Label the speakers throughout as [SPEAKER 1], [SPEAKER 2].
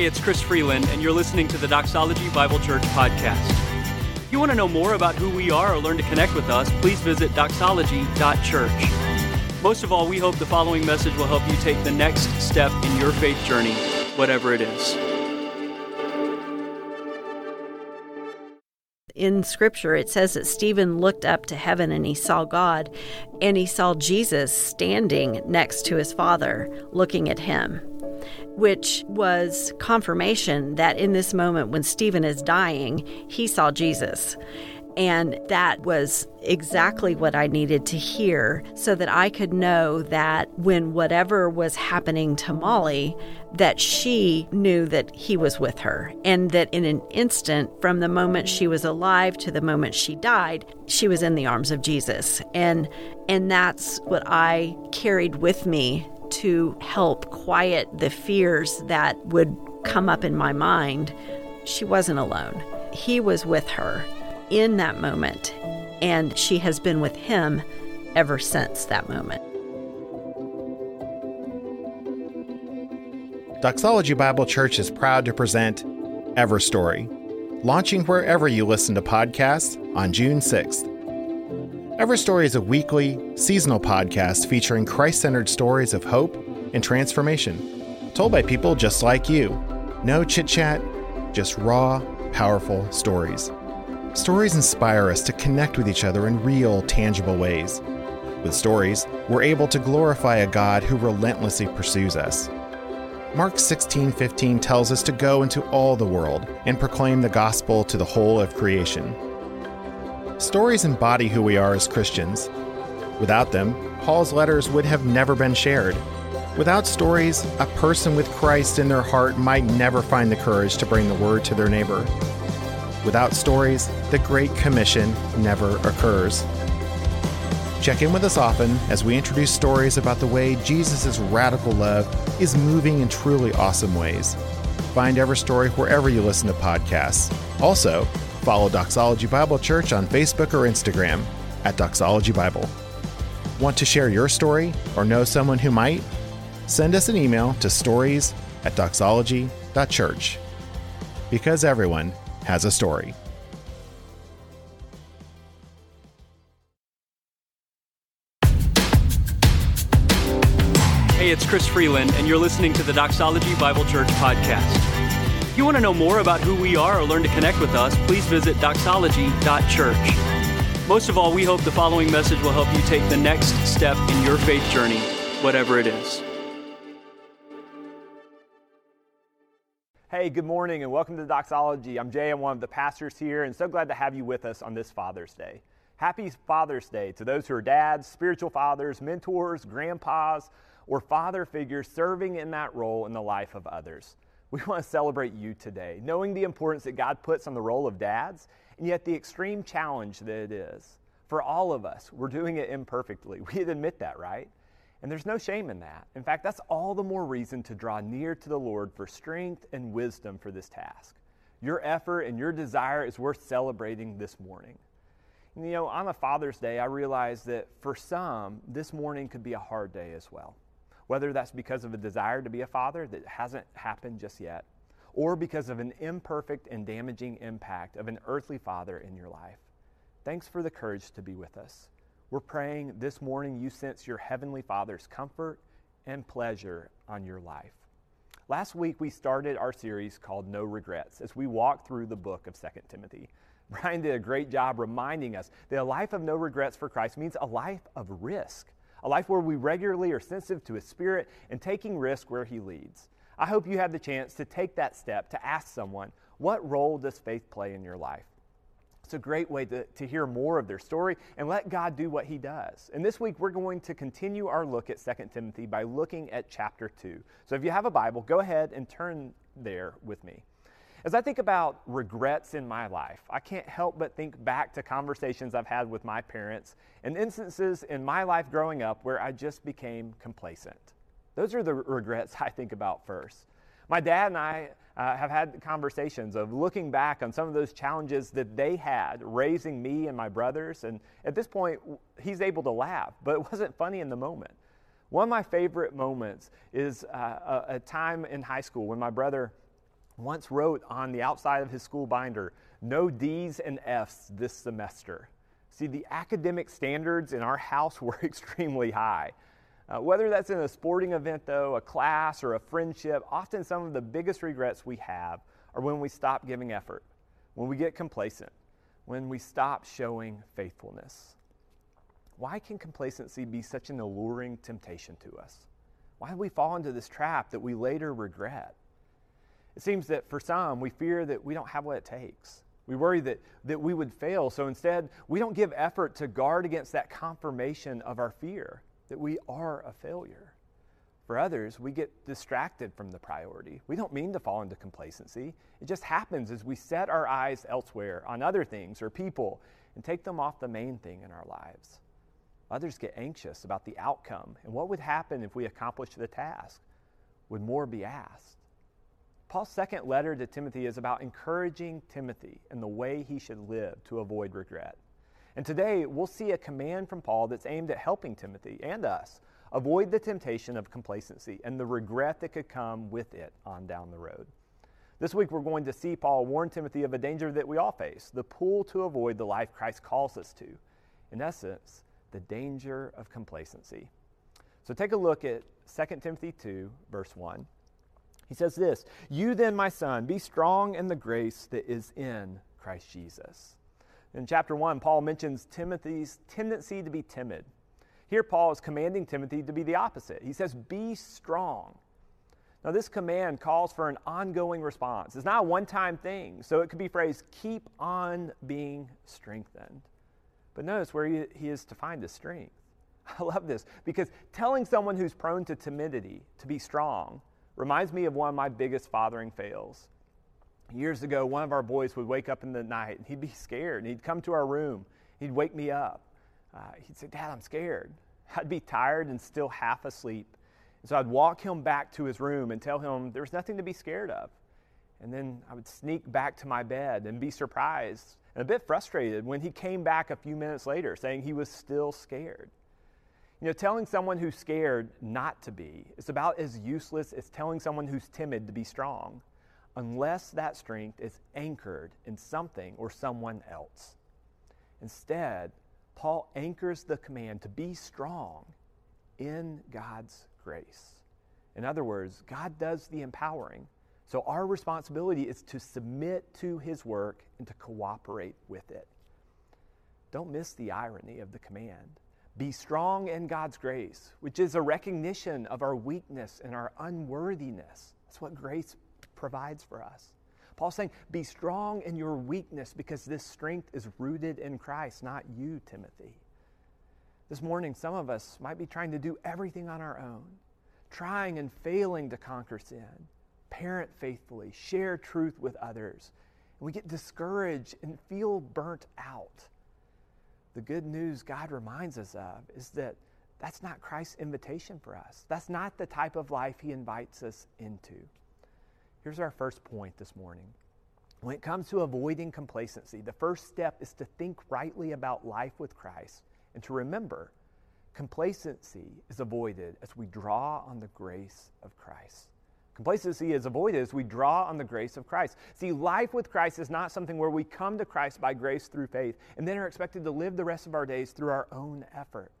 [SPEAKER 1] Hey, it's Chris Freeland, and you're listening to the Doxology Bible Church podcast. If you want to know more about who we are or learn to connect with us, please visit doxology.church. Most of all, we hope the following message will help you take the next step in your faith journey, whatever it is.
[SPEAKER 2] in scripture it says that Stephen looked up to heaven and he saw God and he saw Jesus standing next to his father looking at him which was confirmation that in this moment when Stephen is dying he saw Jesus and that was exactly what I needed to hear so that I could know that when whatever was happening to Molly, that she knew that he was with her. And that in an instant, from the moment she was alive to the moment she died, she was in the arms of Jesus. And and that's what I carried with me to help quiet the fears that would come up in my mind. She wasn't alone. He was with her in that moment, and she has been with him ever since that moment.
[SPEAKER 3] Doxology Bible Church is proud to present Everstory, launching wherever you listen to podcasts on June 6th. Everstory is a weekly, seasonal podcast featuring Christ centered stories of hope and transformation, told by people just like you. No chit chat, just raw, powerful stories. Stories inspire us to connect with each other in real, tangible ways. With stories, we're able to glorify a God who relentlessly pursues us. Mark 16:15 tells us to go into all the world and proclaim the gospel to the whole of creation. Stories embody who we are as Christians. Without them, Paul's letters would have never been shared. Without stories, a person with Christ in their heart might never find the courage to bring the word to their neighbor. Without stories, the Great Commission never occurs. Check in with us often as we introduce stories about the way Jesus' radical love is moving in truly awesome ways. Find Everstory wherever you listen to podcasts. Also, follow Doxology Bible Church on Facebook or Instagram at Doxology Bible. Want to share your story or know someone who might? Send us an email to stories at doxology.church. Because everyone has a story.
[SPEAKER 1] Hey, it's Chris Freeland, and you're listening to the Doxology Bible Church podcast. If you want to know more about who we are or learn to connect with us, please visit doxology.church. Most of all, we hope the following message will help you take the next step in your faith journey, whatever it is.
[SPEAKER 4] Hey, good morning and welcome to Doxology. I'm Jay, I'm one of the pastors here, and so glad to have you with us on this Father's Day. Happy Father's Day to those who are dads, spiritual fathers, mentors, grandpas, or father figures serving in that role in the life of others. We want to celebrate you today, knowing the importance that God puts on the role of dads, and yet the extreme challenge that it is. For all of us, we're doing it imperfectly. We admit that, right? And there's no shame in that. In fact, that's all the more reason to draw near to the Lord for strength and wisdom for this task. Your effort and your desire is worth celebrating this morning. And, you know, on a Father's Day, I realize that for some, this morning could be a hard day as well. Whether that's because of a desire to be a father that hasn't happened just yet, or because of an imperfect and damaging impact of an earthly father in your life. Thanks for the courage to be with us. We're praying this morning you sense your Heavenly Father's comfort and pleasure on your life. Last week, we started our series called No Regrets as we walk through the book of 2 Timothy. Brian did a great job reminding us that a life of no regrets for Christ means a life of risk, a life where we regularly are sensitive to His Spirit and taking risk where He leads. I hope you have the chance to take that step to ask someone, What role does faith play in your life? It's a great way to, to hear more of their story and let God do what He does. And this week, we're going to continue our look at 2 Timothy by looking at chapter 2. So if you have a Bible, go ahead and turn there with me. As I think about regrets in my life, I can't help but think back to conversations I've had with my parents and instances in my life growing up where I just became complacent. Those are the regrets I think about first. My dad and I uh, have had conversations of looking back on some of those challenges that they had raising me and my brothers. And at this point, he's able to laugh, but it wasn't funny in the moment. One of my favorite moments is uh, a, a, time in high school when my brother once wrote on the outside of his school binder, no D's and F's this semester. See, the academic standards in our house were extremely high. Uh, whether that's in a sporting event, though, a class, or a friendship, often some of the biggest regrets we have are when we stop giving effort, when we get complacent, when we stop showing faithfulness. Why can complacency be such an alluring temptation to us? Why do we fall into this trap that we later regret? It seems that for some, we fear that we don't have what it takes. We worry that, that we would fail, so instead, we don't give effort to guard against that confirmation of our fear that we are a failure. For others, we get distracted from the priority. We don't mean to fall into complacency. It just happens as we set our eyes elsewhere on other things or people and take them off the main thing in our lives. Others get anxious about the outcome and what would happen if we accomplished the task. Would more be asked? Paul's second letter to Timothy is about encouraging Timothy in the way he should live to avoid regret. And today we'll see a command from Paul that's aimed at helping Timothy and us Avoid the temptation of complacency and the regret that could come with it on down the road. This week, we're going to see Paul warn Timothy of a danger that we all face the pull to avoid the life Christ calls us to. In essence, the danger of complacency. So take a look at 2 Timothy 2, verse 1. He says this You then, my son, be strong in the grace that is in Christ Jesus. In chapter 1, Paul mentions Timothy's tendency to be timid. Here, Paul is commanding Timothy to be the opposite. He says, Be strong. Now, this command calls for an ongoing response. It's not a one time thing, so it could be phrased, Keep on being strengthened. But notice where he, he is to find his strength. I love this because telling someone who's prone to timidity to be strong reminds me of one of my biggest fathering fails. Years ago, one of our boys would wake up in the night and he'd be scared and he'd come to our room. He'd wake me up uh, he'd say, Dad, I'm scared. I'd be tired and still half asleep. And so I'd walk him back to his room and tell him there's nothing to be scared of. And then I would sneak back to my bed and be surprised and a bit frustrated when he came back a few minutes later saying he was still scared. You know, telling someone who's scared not to be is about as useless as telling someone who's timid to be strong, unless that strength is anchored in something or someone else. Instead, Paul anchors the command to be strong in God's grace. In other words, God does the empowering. So our responsibility is to submit to his work and to cooperate with it. Don't miss the irony of the command. Be strong in God's grace, which is a recognition of our weakness and our unworthiness. That's what grace provides for us. Paul's saying, Be strong in your weakness because this strength is rooted in Christ, not you, Timothy. This morning, some of us might be trying to do everything on our own, trying and failing to conquer sin, parent faithfully, share truth with others. And we get discouraged and feel burnt out. The good news God reminds us of is that that's not Christ's invitation for us. That's not the type of life He invites us into. Here's our first point this morning. When it comes to avoiding complacency, the first step is to think rightly about life with Christ and to remember complacency is avoided as we draw on the grace of Christ. Complacency is avoided as we draw on the grace of Christ. See, life with Christ is not something where we come to Christ by grace through faith and then are expected to live the rest of our days through our own effort.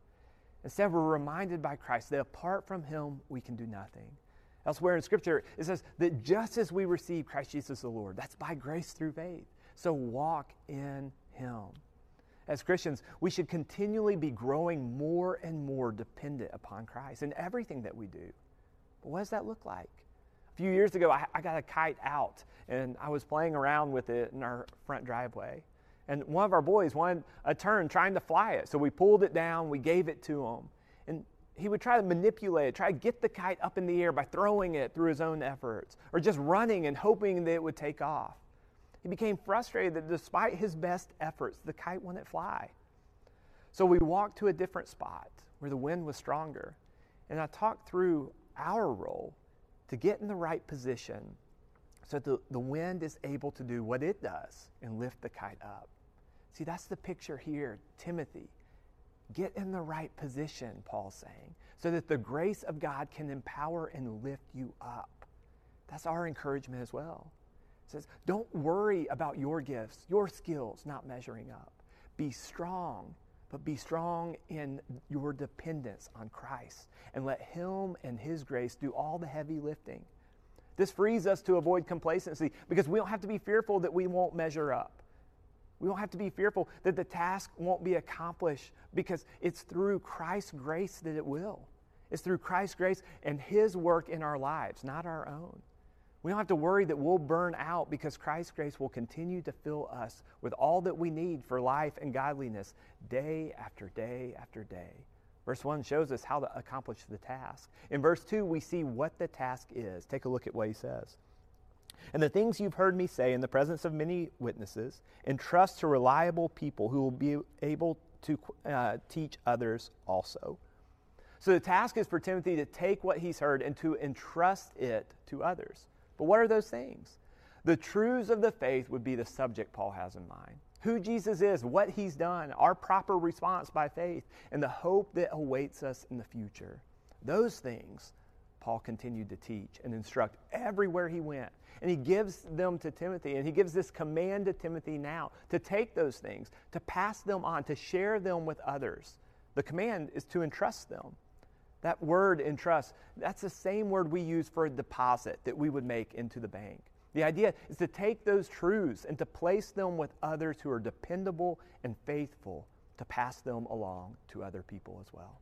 [SPEAKER 4] Instead, we're reminded by Christ that apart from Him, we can do nothing. Elsewhere in Scripture, it says that just as we receive Christ Jesus the Lord, that's by grace through faith. So walk in Him. As Christians, we should continually be growing more and more dependent upon Christ in everything that we do. But what does that look like? Few years ago, I, I got a kite out and I was playing around with it in our front driveway. And one of our boys wanted a turn trying to fly it. So we pulled it down, we gave it to him. And he would try to manipulate it, try to get the kite up in the air by throwing it through his own efforts, or just running and hoping that it would take off. He became frustrated that despite his best efforts, the kite wouldn't fly. So we walked to a different spot where the wind was stronger, and I talked through our role to get in the right position so the, the wind is able to do what it does and lift the kite up. See, that's the picture here, Timothy. Get in the right position, Paul's saying, so that the grace of God can empower and lift you up. That's our encouragement as well. says, Don't worry about your gifts, your skills not measuring up. Be strong, but be strong in your dependence on Christ and let Him and His grace do all the heavy lifting. This frees us to avoid complacency because we don't have to be fearful that we won't measure up. We don't have to be fearful that the task won't be accomplished because it's through Christ's grace that it will. It's through Christ's grace and His work in our lives, not our own. We don't have to worry that we'll burn out because Christ's grace will continue to fill us with all that we need for life and godliness day after day after day. Verse 1 shows us how to accomplish the task. In verse 2, we see what the task is. Take a look at what he says. And the things you've heard me say in the presence of many witnesses, entrust to reliable people who will be able to uh, teach others also. So the task is for Timothy to take what he's heard and to entrust it to others. But what are those things? The truths of the faith would be the subject Paul has in mind. Who Jesus is, what he's done, our proper response by faith, and the hope that awaits us in the future. Those things Paul continued to teach and instruct everywhere he went. And he gives them to Timothy, and he gives this command to Timothy now to take those things, to pass them on, to share them with others. The command is to entrust them. That word in trust, that's the same word we use for a deposit that we would make into the bank. The idea is to take those truths and to place them with others who are dependable and faithful to pass them along to other people as well.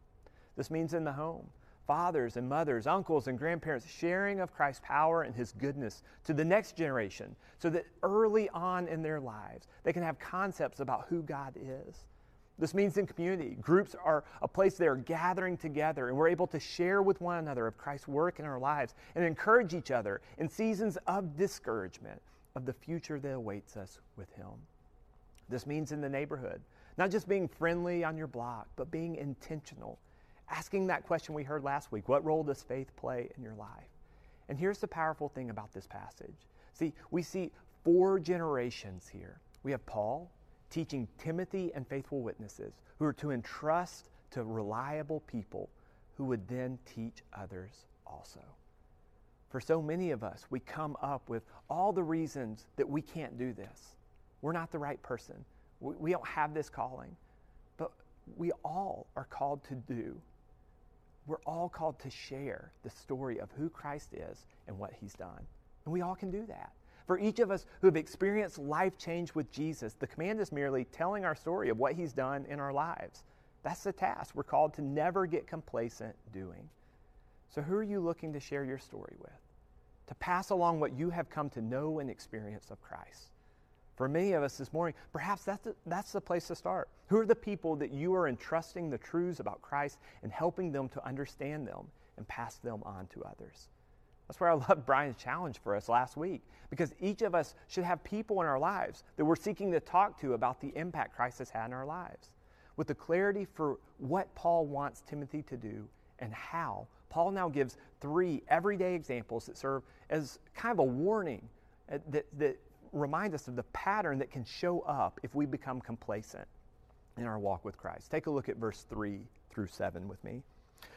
[SPEAKER 4] This means in the home, fathers and mothers, uncles and grandparents sharing of Christ's power and his goodness to the next generation so that early on in their lives they can have concepts about who God is this means in community. Groups are a place they are gathering together and we're able to share with one another of Christ's work in our lives and encourage each other in seasons of discouragement of the future that awaits us with Him. This means in the neighborhood, not just being friendly on your block, but being intentional. Asking that question we heard last week what role does faith play in your life? And here's the powerful thing about this passage. See, we see four generations here. We have Paul, teaching Timothy and faithful witnesses who are to entrust to reliable people who would then teach others also. For so many of us, we come up with all the reasons that we can't do this. We're not the right person. We, we don't have this calling. But we all are called to do. We're all called to share the story of who Christ is and what he's done. And we all can do that. For each of us who have experienced life change with Jesus, the command is merely telling our story of what he's done in our lives. That's the task we're called to never get complacent doing. So, who are you looking to share your story with? To pass along what you have come to know and experience of Christ. For many of us this morning, perhaps that's the, that's the place to start. Who are the people that you are entrusting the truths about Christ and helping them to understand them and pass them on to others? That's where I love Brian's challenge for us last week, because each of us should have people in our lives that we're seeking to talk to about the impact Christ has had in our lives. With the clarity for what Paul wants Timothy to do and how, Paul now gives three everyday examples that serve as kind of a warning uh, that, that remind us of the pattern that can show up if we become complacent in our walk with Christ. Take a look at verse 3 through 7 with me.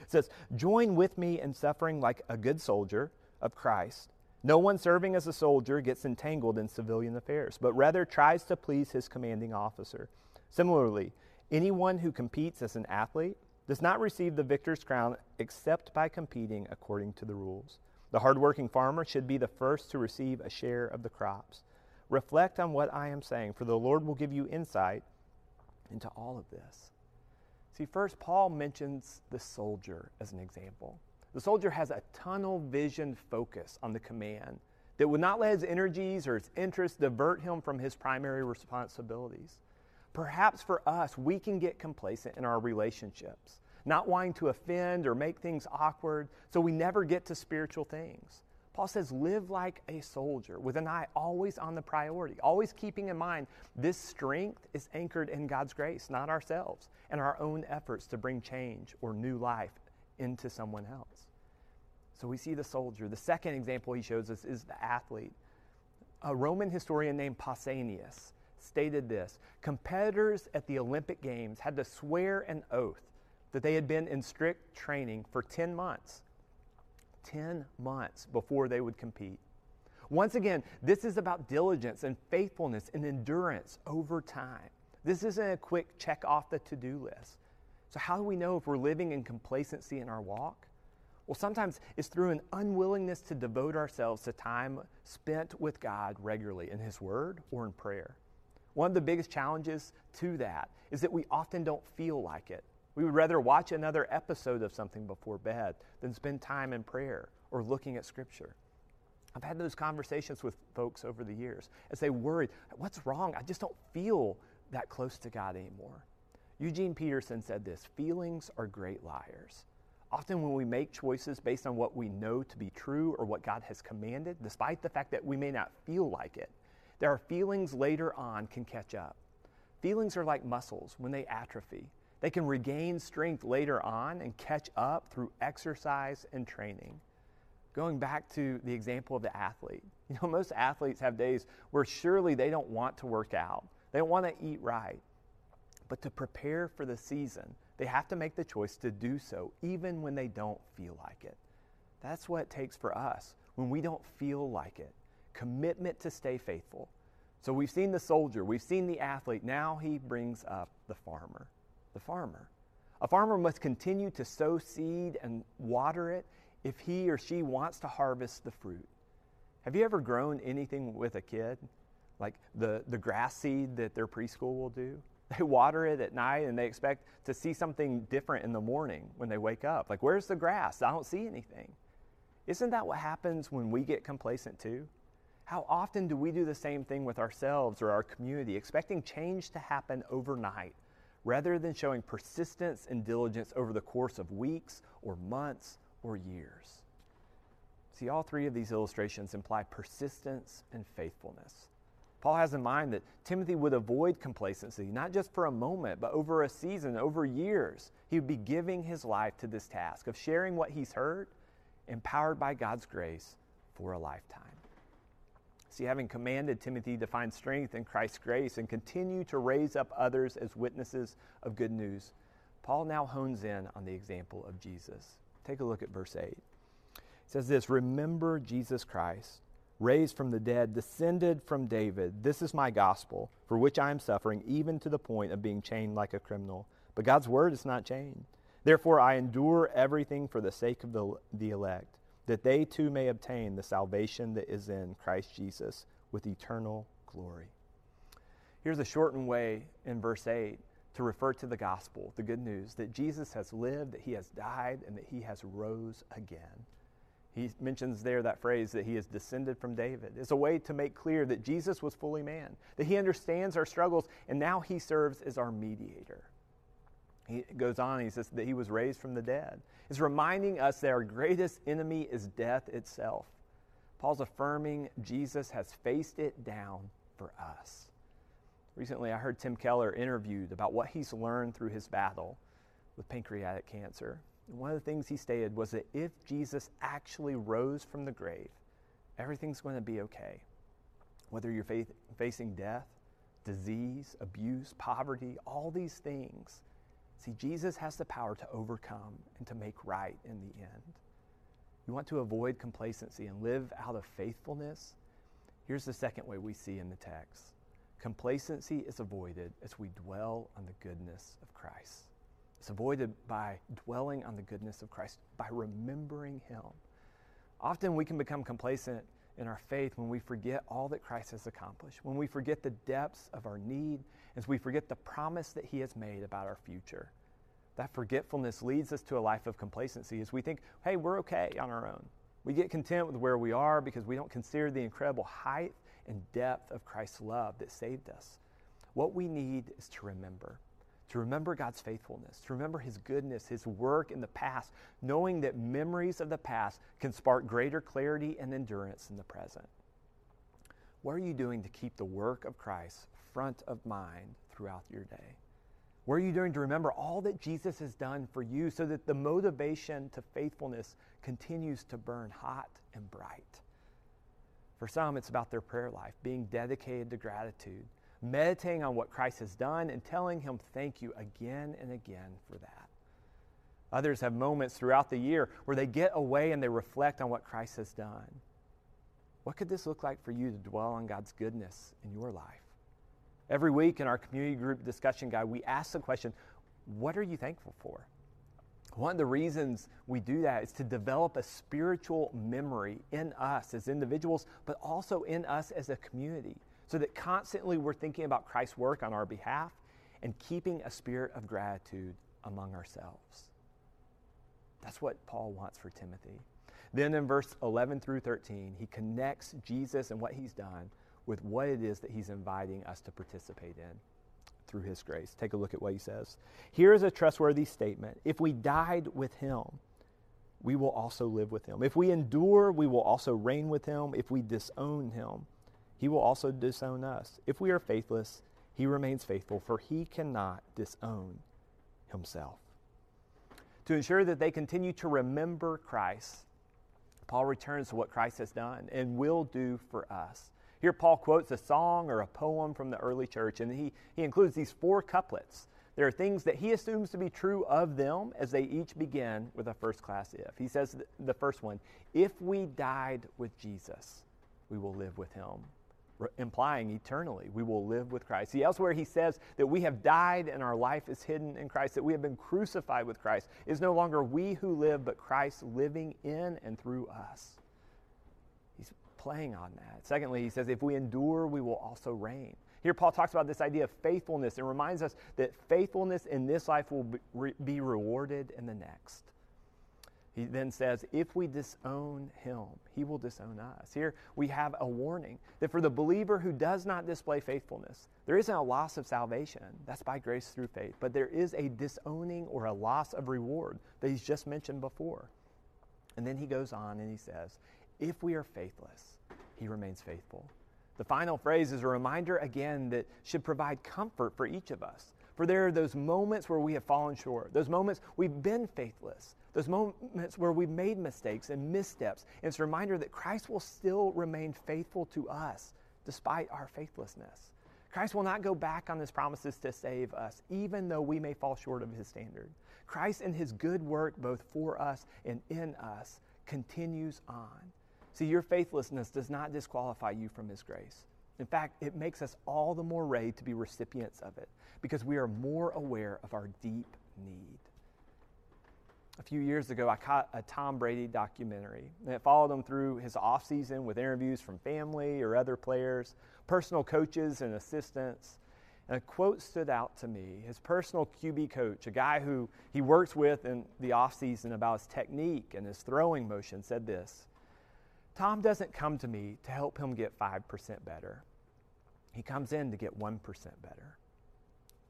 [SPEAKER 4] It says, Join with me in suffering like a good soldier of Christ. No one serving as a soldier gets entangled in civilian affairs, but rather tries to please his commanding officer. Similarly, anyone who competes as an athlete does not receive the victor's crown except by competing according to the rules. The hardworking farmer should be the first to receive a share of the crops. Reflect on what I am saying, for the Lord will give you insight into all of this. See, first, Paul mentions the soldier as an example. The soldier has a tunnel vision focus on the command that would not let his energies or his interests divert him from his primary responsibilities. Perhaps for us, we can get complacent in our relationships, not wanting to offend or make things awkward, so we never get to spiritual things. Paul says, live like a soldier with an eye always on the priority, always keeping in mind this strength is anchored in God's grace, not ourselves, and our own efforts to bring change or new life into someone else. So we see the soldier. The second example he shows us is the athlete. A Roman historian named Pausanias stated this Competitors at the Olympic Games had to swear an oath that they had been in strict training for 10 months. 10 months before they would compete. Once again, this is about diligence and faithfulness and endurance over time. This isn't a quick check off the to do list. So, how do we know if we're living in complacency in our walk? Well, sometimes it's through an unwillingness to devote ourselves to time spent with God regularly in His Word or in prayer. One of the biggest challenges to that is that we often don't feel like it. We would rather watch another episode of something before bed than spend time in prayer or looking at Scripture. I've had those conversations with folks over the years as they worry, what's wrong? I just don't feel that close to God anymore. Eugene Peterson said this feelings are great liars. Often, when we make choices based on what we know to be true or what God has commanded, despite the fact that we may not feel like it, there are feelings later on can catch up. Feelings are like muscles when they atrophy. They can regain strength later on and catch up through exercise and training. Going back to the example of the athlete, you know, most athletes have days where surely they don't want to work out, they don't want to eat right. But to prepare for the season, they have to make the choice to do so, even when they don't feel like it. That's what it takes for us when we don't feel like it. Commitment to stay faithful. So we've seen the soldier, we've seen the athlete. Now he brings up the farmer. The farmer. A farmer must continue to sow seed and water it if he or she wants to harvest the fruit. Have you ever grown anything with a kid? Like the, the grass seed that their preschool will do? They water it at night and they expect to see something different in the morning when they wake up. Like, where's the grass? I don't see anything. Isn't that what happens when we get complacent too? How often do we do the same thing with ourselves or our community, expecting change to happen overnight rather than showing persistence and diligence over the course of weeks or months or years? See, all three of these illustrations imply persistence and faithfulness. Paul has in mind that Timothy would avoid complacency, not just for a moment, but over a season, over years. He would be giving his life to this task of sharing what he's heard, empowered by God's grace for a lifetime. See, having commanded Timothy to find strength in Christ's grace and continue to raise up others as witnesses of good news, Paul now hones in on the example of Jesus. Take a look at verse 8. It says this Remember Jesus Christ raised from the dead, descended from David. This is my gospel, for which I am suffering, even to the point of being chained like a criminal. But God's word is not chained. Therefore, I endure everything for the sake of the, the elect, that they too may obtain the salvation that is in Christ Jesus with eternal glory. Here's a shortened way in verse 8 to refer to the gospel, the good news that Jesus has lived, that he has died, and that he has rose again. He mentions there that phrase that he is descended from David. It's a way to make clear that Jesus was fully man, that he understands our struggles, and now he serves as our mediator. He goes on, he says that he was raised from the dead. It's reminding us that our greatest enemy is death itself. Paul's affirming Jesus has faced it down for us. Recently, I heard Tim Keller interviewed about what he's learned through his battle with pancreatic cancer one of the things he stated was that if Jesus actually rose from the grave, everything's going to be okay. Whether you're faith, facing death, disease, abuse, poverty, all these things. See, Jesus has the power to overcome and to make right in the end. You want to avoid complacency and live out of faithfulness? Here's the second way we see in the text complacency is avoided as we dwell on the goodness of Christ. It's avoided by dwelling on the goodness of Christ, by remembering Him. Often we can become complacent in our faith when we forget all that Christ has accomplished, when we forget the depths of our need, as we forget the promise that He has made about our future. That forgetfulness leads us to a life of complacency as we think, hey, we're okay on our own. We get content with where we are because we don't consider the incredible height and depth of Christ's love that saved us. What we need is to remember to remember God's faithfulness, to remember His goodness, His work in the past, knowing that memories of the past can spark greater clarity and endurance in the present. What are you doing to keep the work of Christ front of mind throughout your day? What are you doing to remember all that Jesus has done for you so that the motivation to faithfulness continues to burn hot and bright? For some, it's about their prayer life, being dedicated to gratitude meditating on what Christ has done and telling Him thank you again and again for that. Others have moments throughout the year where they get away and they reflect on what Christ has done. What could this look like for you to dwell on God's goodness in your life? Every week in our community group discussion guide, we ask the question what are you thankful for? One of the reasons we do that is to develop a spiritual memory in us as individuals, but also in us as a community, so that constantly we're thinking about Christ's work on our behalf and keeping a spirit of gratitude among ourselves. That's what Paul wants for Timothy. Then in verse 11 through 13, he connects Jesus and what he's done with what it is that he's inviting us to participate in through his grace. Take a look at what he says. Here is a trustworthy statement. If we died with him, we will also live with him. If we endure, we will also reign with him. If we disown him, he will also disown us. If we are faithless, he remains faithful, for he cannot disown himself. To ensure that they continue to remember Christ, Paul returns to what Christ has done and will do for us. Here, Paul quotes a song or a poem from the early church, and he, he includes these four couplets. There are things that he assumes to be true of them as they each begin with a first class if. He says the first one, if we died with Jesus, we will live with him, implying eternally we will live with Christ. See, elsewhere he says that we have died and our life is hidden in Christ, that we have been crucified with Christ. It is no longer we who live, but Christ living in and through us He's playing on that. Secondly, he says, if we endure, we will also reign. Here, Paul talks about this idea of faithfulness and reminds us that faithfulness in this life will be rewarded in the next. He then says, if we disown him, he will disown us. Here we have a warning that for the believer who does not display faithfulness, there isn't a loss of salvation. That's by grace through faith. But there is a disowning or a loss of reward that he's just mentioned before. And then he goes on and he says, if we are faithless, he remains faithful. The final phrase is a reminder again that should provide comfort for each of us. For there are those moments where we have fallen short, those moments we've been faithless, those moments where we've made mistakes and missteps. And it's a reminder that Christ will still remain faithful to us despite our faithlessness. Christ will not go back on his promises to save us, even though we may fall short of his standard. Christ and his good work, both for us and in us, continues on. See, your faithlessness does not disqualify you from His grace. In fact, it makes us all the more ready to be recipients of it because we are more aware of our deep need. A few years ago, I caught a Tom Brady documentary, and it followed him through his offseason with interviews from family or other players, personal coaches, and assistants. And a quote stood out to me. His personal QB coach, a guy who he works with in the offseason about his technique and his throwing motion, said this Tom doesn't come to me to help him get 5% better. He comes in to get 1% better.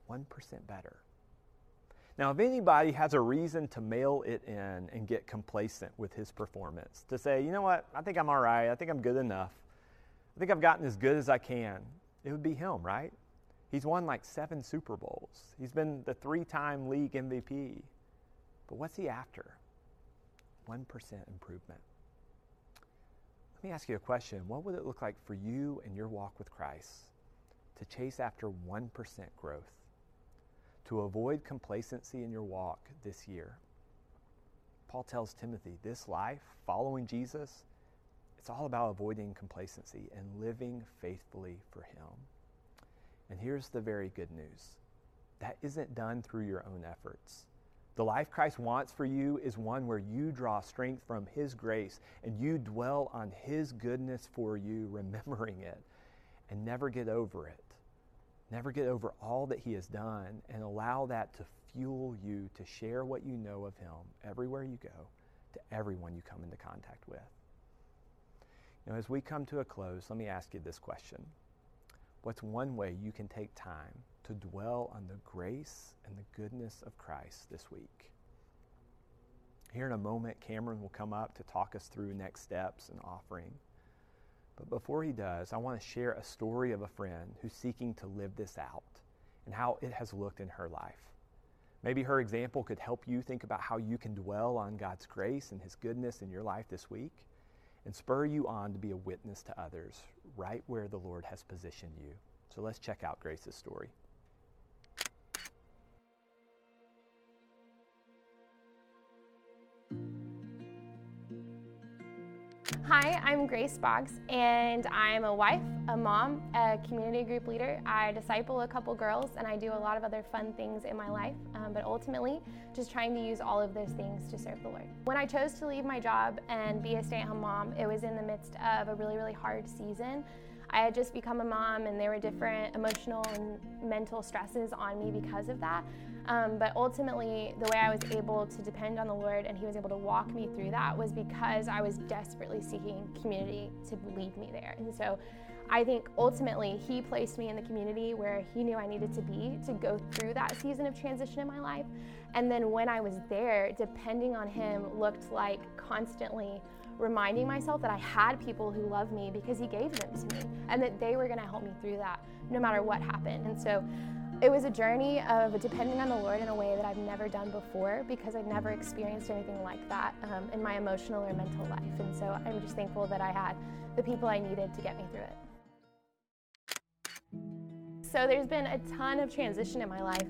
[SPEAKER 4] 1% better. Now, if anybody has a reason to mail it in and get complacent with his performance, to say, you know what, I think I'm all right, I think I'm good enough, I think I've gotten as good as I can, it would be him, right? He's won like seven Super Bowls. He's been the three time league MVP. But what's he after? 1% improvement. Let me ask you a question. What would it look like for you and your walk with Christ to chase after 1% growth, to avoid complacency in your walk this year? Paul tells Timothy, this life, following Jesus, it's all about avoiding complacency and living faithfully for Him. And here's the very good news that isn't done through your own efforts. The life Christ wants for you is one where you draw strength from His grace and you dwell on His goodness for you, remembering it, and never get over it. Never get over all that He has done and allow that to fuel you to share what you know of Him everywhere you go to everyone you come into contact with. Now, as we come to a close, let me ask you this question What's one way you can take time to dwell on the grace and the goodness of Christ this week. Here in a moment, Cameron will come up to talk us through next steps and offering. But before he does, I want to share a story of a friend who's seeking to live this out and how it has looked in her life. Maybe her example could help you think about how you can dwell on God's grace and His goodness in your life this week and spur you on to be a witness to others right where the Lord has positioned you. So let's check out Grace's story.
[SPEAKER 5] Hi, I'm Grace Boggs, and I'm a wife, a mom, a community group leader. I disciple a couple girls, and I do a lot of other fun things in my life, um, but ultimately, just trying to use all of those things to serve the Lord. When I chose to leave my job and be a stay at home mom, it was in the midst of a really, really hard season. I had just become a mom, and there were different emotional and mental stresses on me because of that. Um, but ultimately, the way I was able to depend on the Lord and He was able to walk me through that was because I was desperately seeking community to lead me there. And so I think ultimately He placed me in the community where He knew I needed to be to go through that season of transition in my life. And then when I was there, depending on Him looked like constantly reminding myself that I had people who loved me because He gave them to me and that they were going to help me through that no matter what happened. And so it was a journey of depending on the Lord in a way that I've never done before because I've never experienced anything like that um, in my emotional or mental life. And so I'm just thankful that I had the people I needed to get me through it. So there's been a ton of transition in my life,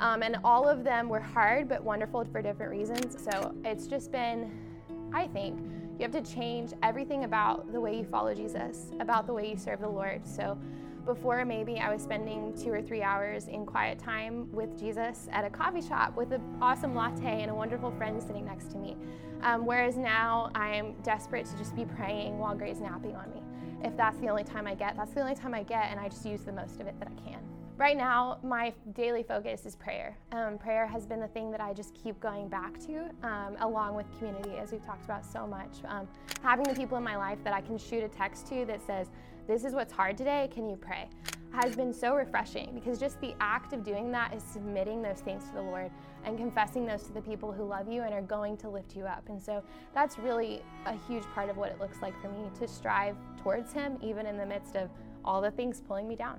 [SPEAKER 5] um, and all of them were hard but wonderful for different reasons. So it's just been, I think, you have to change everything about the way you follow Jesus, about the way you serve the Lord. So before, maybe I was spending two or three hours in quiet time with Jesus at a coffee shop with an awesome latte and a wonderful friend sitting next to me. Um, whereas now I'm desperate to just be praying while Gray's napping on me. If that's the only time I get, that's the only time I get, and I just use the most of it that I can. Right now, my daily focus is prayer. Um, prayer has been the thing that I just keep going back to, um, along with community, as we've talked about so much. Um, having the people in my life that I can shoot a text to that says, This is what's hard today, can you pray? has been so refreshing because just the act of doing that is submitting those things to the Lord and confessing those to the people who love you and are going to lift you up. And so that's really a huge part of what it looks like for me to strive towards Him, even in the midst of all the things pulling me down.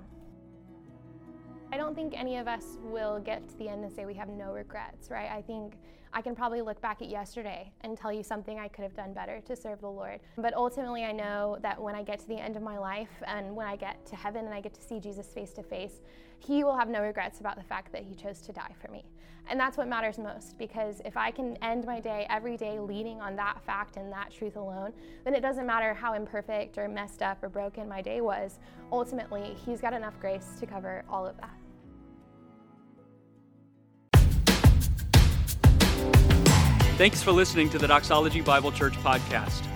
[SPEAKER 5] I don't think any of us will get to the end and say we have no regrets, right? I think I can probably look back at yesterday and tell you something I could have done better to serve the Lord. But ultimately, I know that when I get to the end of my life and when I get to heaven and I get to see Jesus face to face, He will have no regrets about the fact that He chose to die for me. And that's what matters most because if I can end my day every day leaning on that fact and that truth alone, then it doesn't matter how imperfect or messed up or broken my day was. Ultimately, He's got enough grace to cover all of that.
[SPEAKER 1] Thanks for listening to the Doxology Bible Church podcast.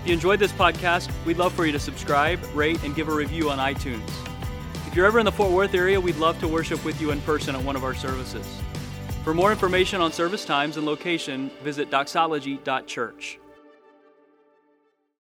[SPEAKER 1] If you enjoyed this podcast, we'd love for you to subscribe, rate, and give a review on iTunes. If you're ever in the Fort Worth area, we'd love to worship with you in person at one of our services. For more information on service times and location, visit doxology.church.